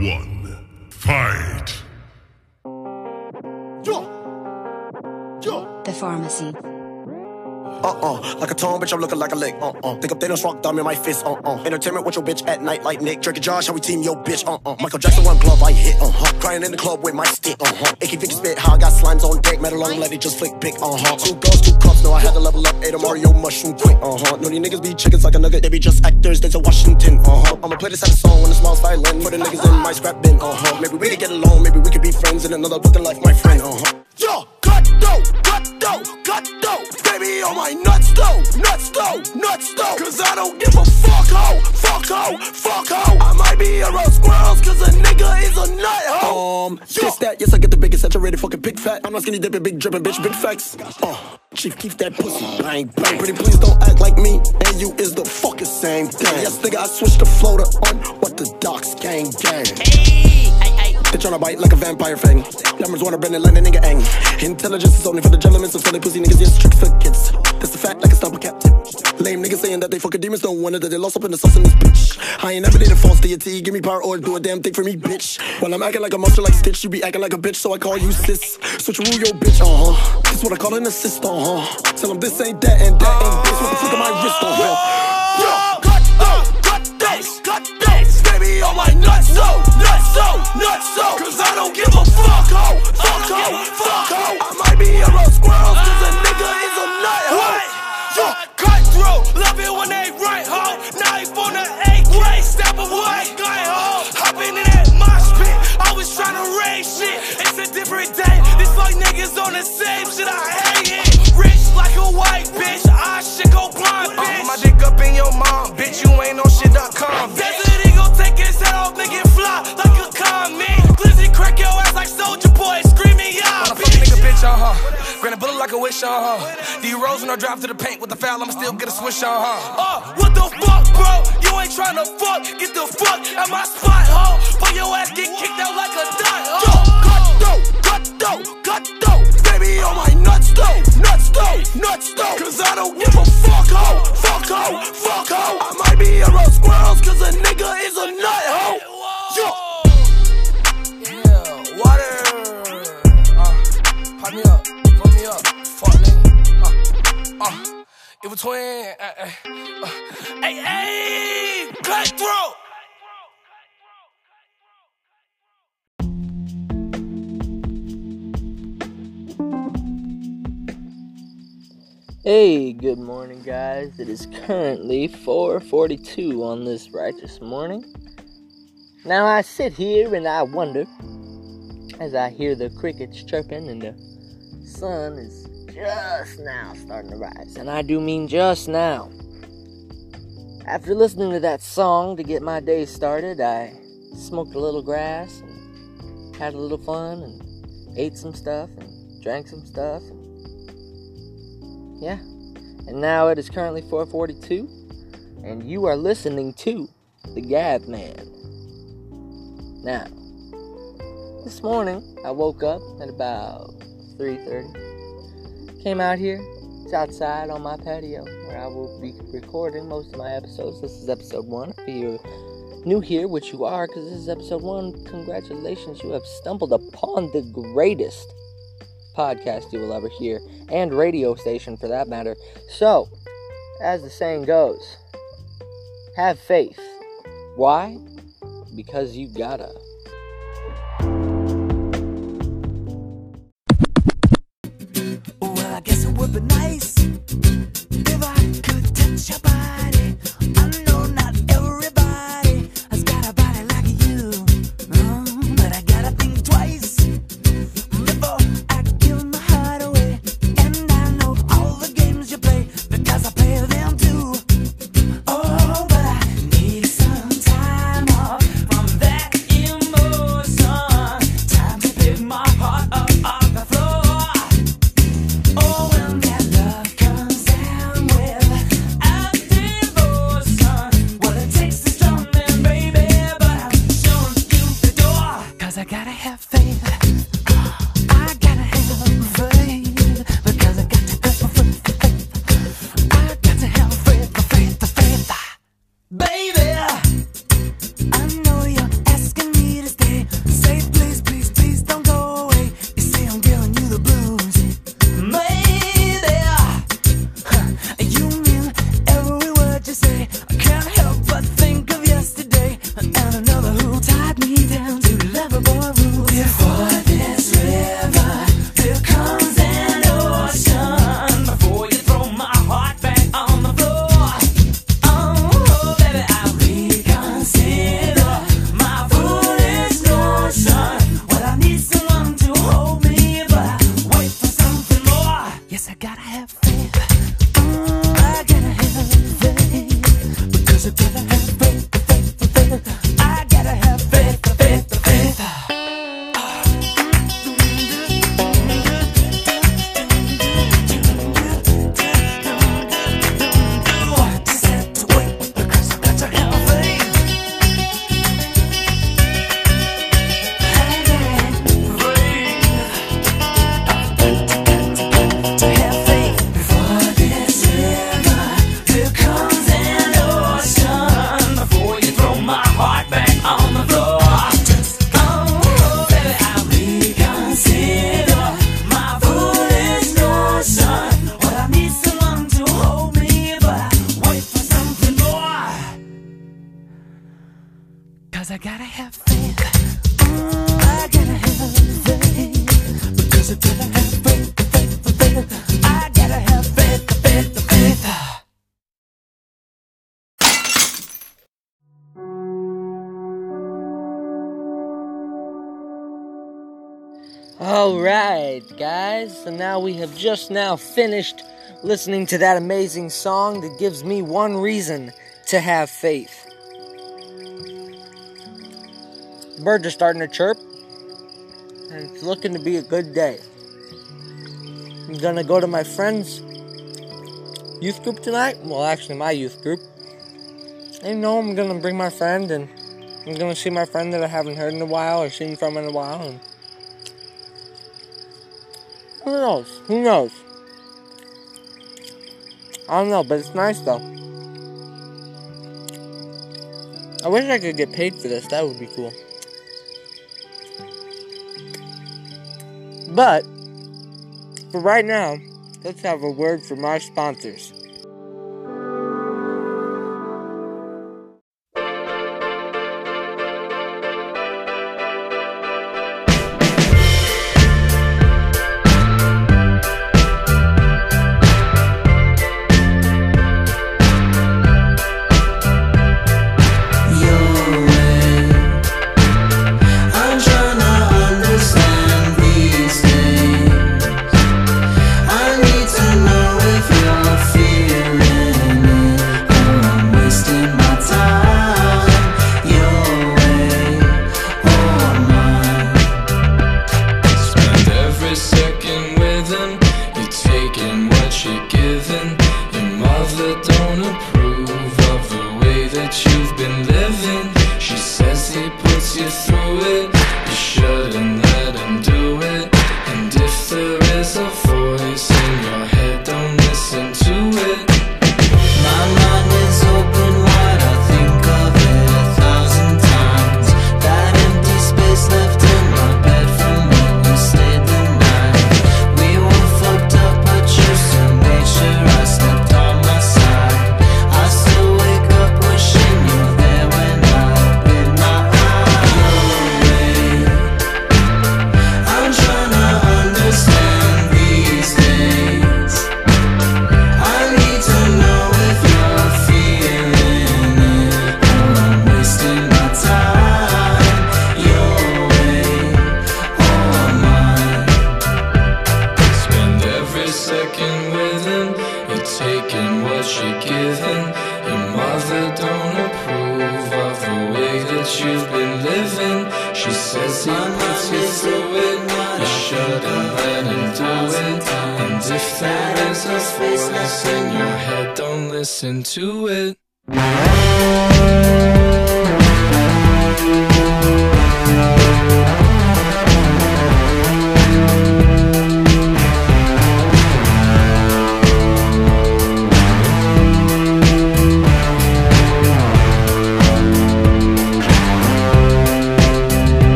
one, fight! The pharmacy. Uh-uh, like a tone, bitch, I'm looking like a lick. Uh-uh, think up Thanos rock thumb in my fist. Uh-uh, entertainment with your bitch at night like Nick. Drake and Josh, how we team your bitch. Uh-uh, Michael Jackson one glove I hit. Uh-huh, crying in the club with my stick. Uh-huh, Icky Vicky spit, how I got slimes on deck. Metal long, let it just flick pick. Uh-huh, two girls, two cups, no, I had to level up. Ate a Mario mushroom quick. Uh-huh, no, these niggas be chickens like a nugget. They be just actors, there's a Washington. Uh-huh, I'ma play this at a song when the smiles violin. For the niggas in my scrap bin. Uh-huh, maybe we could get along, maybe we could be friends in another fucking life, my friend. Uh-huh. Yo, cut dough, cut dough, cut dough. Baby on my nuts though, nuts though, nuts though. Cause I don't give a fuck ho, fuck ho, fuck ho. I might be a roast squirrels cause a nigga is a nut ho. Um, this that, yes I get the biggest saturated fucking big fat. I'm not skinny dipping, big dripping, bitch, big facts. Uh, chief, keep that pussy, bang, bang. Pretty please don't act like me and you is the fucking same thing. Yes, nigga, I switched the floater on what the docs gang gang. They tryna bite like a vampire fang. Numbers wanna bend it like a nigga ang. Intelligence is only for the gentlemen, so silly pussy niggas just tricks for kids. That's a fact, like a stumble cap. Lame niggas saying that they fucking demons don't wonder that they lost up in the sauce in this bitch. I ain't never did a false deity, give me power or do a damn thing for me, bitch. While I'm acting like a monster like Stitch, you be acting like a bitch, so I call you sis. Switch rule your bitch, uh huh. This what I call an assist, uh huh. Tell them this ain't that and that ain't this. What the fuck am I wrist, uh huh? Yo, cut those, cut those, cut those. Baby on my nuts, nuts, so, nuts, so. Cause I don't give a fuck, ho, fuck, ho, fuck, ho. I might be a roast squirrel, cause a nigga is a nut, ho. Yo, cutthroat, love it when they right, ho. Knife on the AK, step away, guy, ho. Hopping in that mosh pit, I was trying to raise shit. It's a different day, this like niggas on the same shit, I hate it. Rich like a white bitch, I should go blind, bitch. Put my dick up in your mom, bitch, you ain't on shit.com, bitch. Desert Eagle take his head off, make it fly like a comet. Glizzy crack your ass like Soldier Boy, screaming, yeah, Wanna fuck a nigga, bitch, uh huh. Granny bullet like a wish, uh huh. D Rose when I drive to the paint with the foul, I'ma still get a swish, uh huh. Uh, what the fuck, bro? You ain't tryna fuck, get the fuck at my spot, ho. But your ass get kicked out like a dot, Yo, ho. cut though, cut though, cut though. Baby on my Hey, good morning, guys. It is currently 4:42 on this righteous morning. Now I sit here and I wonder, as I hear the crickets chirping and the sun is just now starting to rise, and I do mean just now. After listening to that song to get my day started, I smoked a little grass and had a little fun and ate some stuff and drank some stuff. And yeah. And now it is currently 442 and you are listening to The Gab Man. Now, this morning I woke up at about 3:30. Came out here. It's outside on my patio where I will be recording most of my episodes. This is episode 1. If you're new here, which you are cuz this is episode 1, congratulations. You have stumbled upon the greatest podcast you will ever hear, and radio station for that matter. So, as the saying goes, have faith. Why? Because you gotta. I gotta have faith. Alright, guys, so now we have just now finished listening to that amazing song that gives me one reason to have faith. Birds are starting to chirp, and it's looking to be a good day. I'm gonna go to my friend's youth group tonight. Well, actually, my youth group. And you know, I'm gonna bring my friend, and I'm gonna see my friend that I haven't heard in a while or seen from in a while. And who knows? Who knows? I don't know, but it's nice though. I wish I could get paid for this. That would be cool. But for right now, let's have a word from our sponsors. You're taking what you're giving you should have let it And if there is a voice in your head Don't listen to it.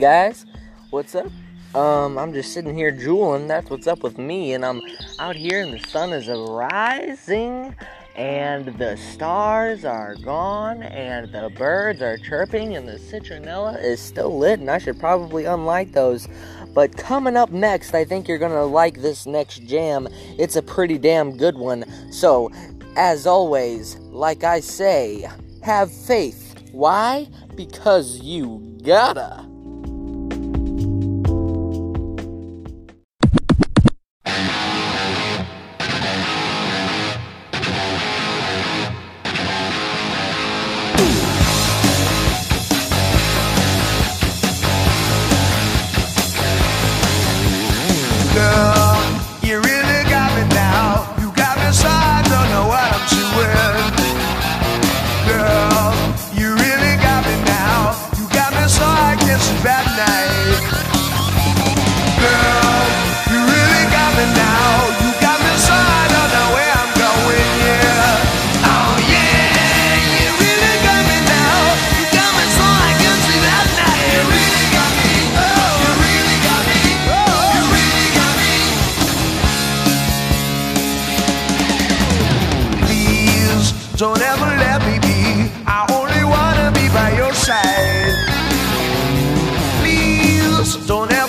Guys, what's up? Um, I'm just sitting here drooling. That's what's up with me, and I'm out here, and the sun is rising, and the stars are gone, and the birds are chirping, and the citronella is still lit, and I should probably unlight those. But coming up next, I think you're gonna like this next jam. It's a pretty damn good one. So, as always, like I say, have faith. Why? Because you gotta. Don't ever let me be. I only wanna be by your side. Please don't ever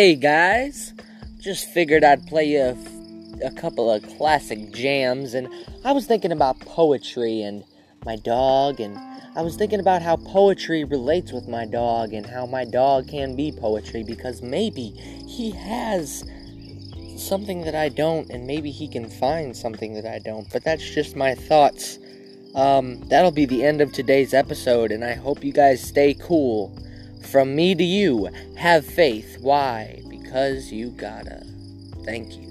Hey guys, just figured I'd play you a, f- a couple of classic jams, and I was thinking about poetry and my dog, and I was thinking about how poetry relates with my dog and how my dog can be poetry because maybe he has something that I don't, and maybe he can find something that I don't. But that's just my thoughts. Um, that'll be the end of today's episode, and I hope you guys stay cool. From me to you, have faith. Why? Because you gotta. Thank you.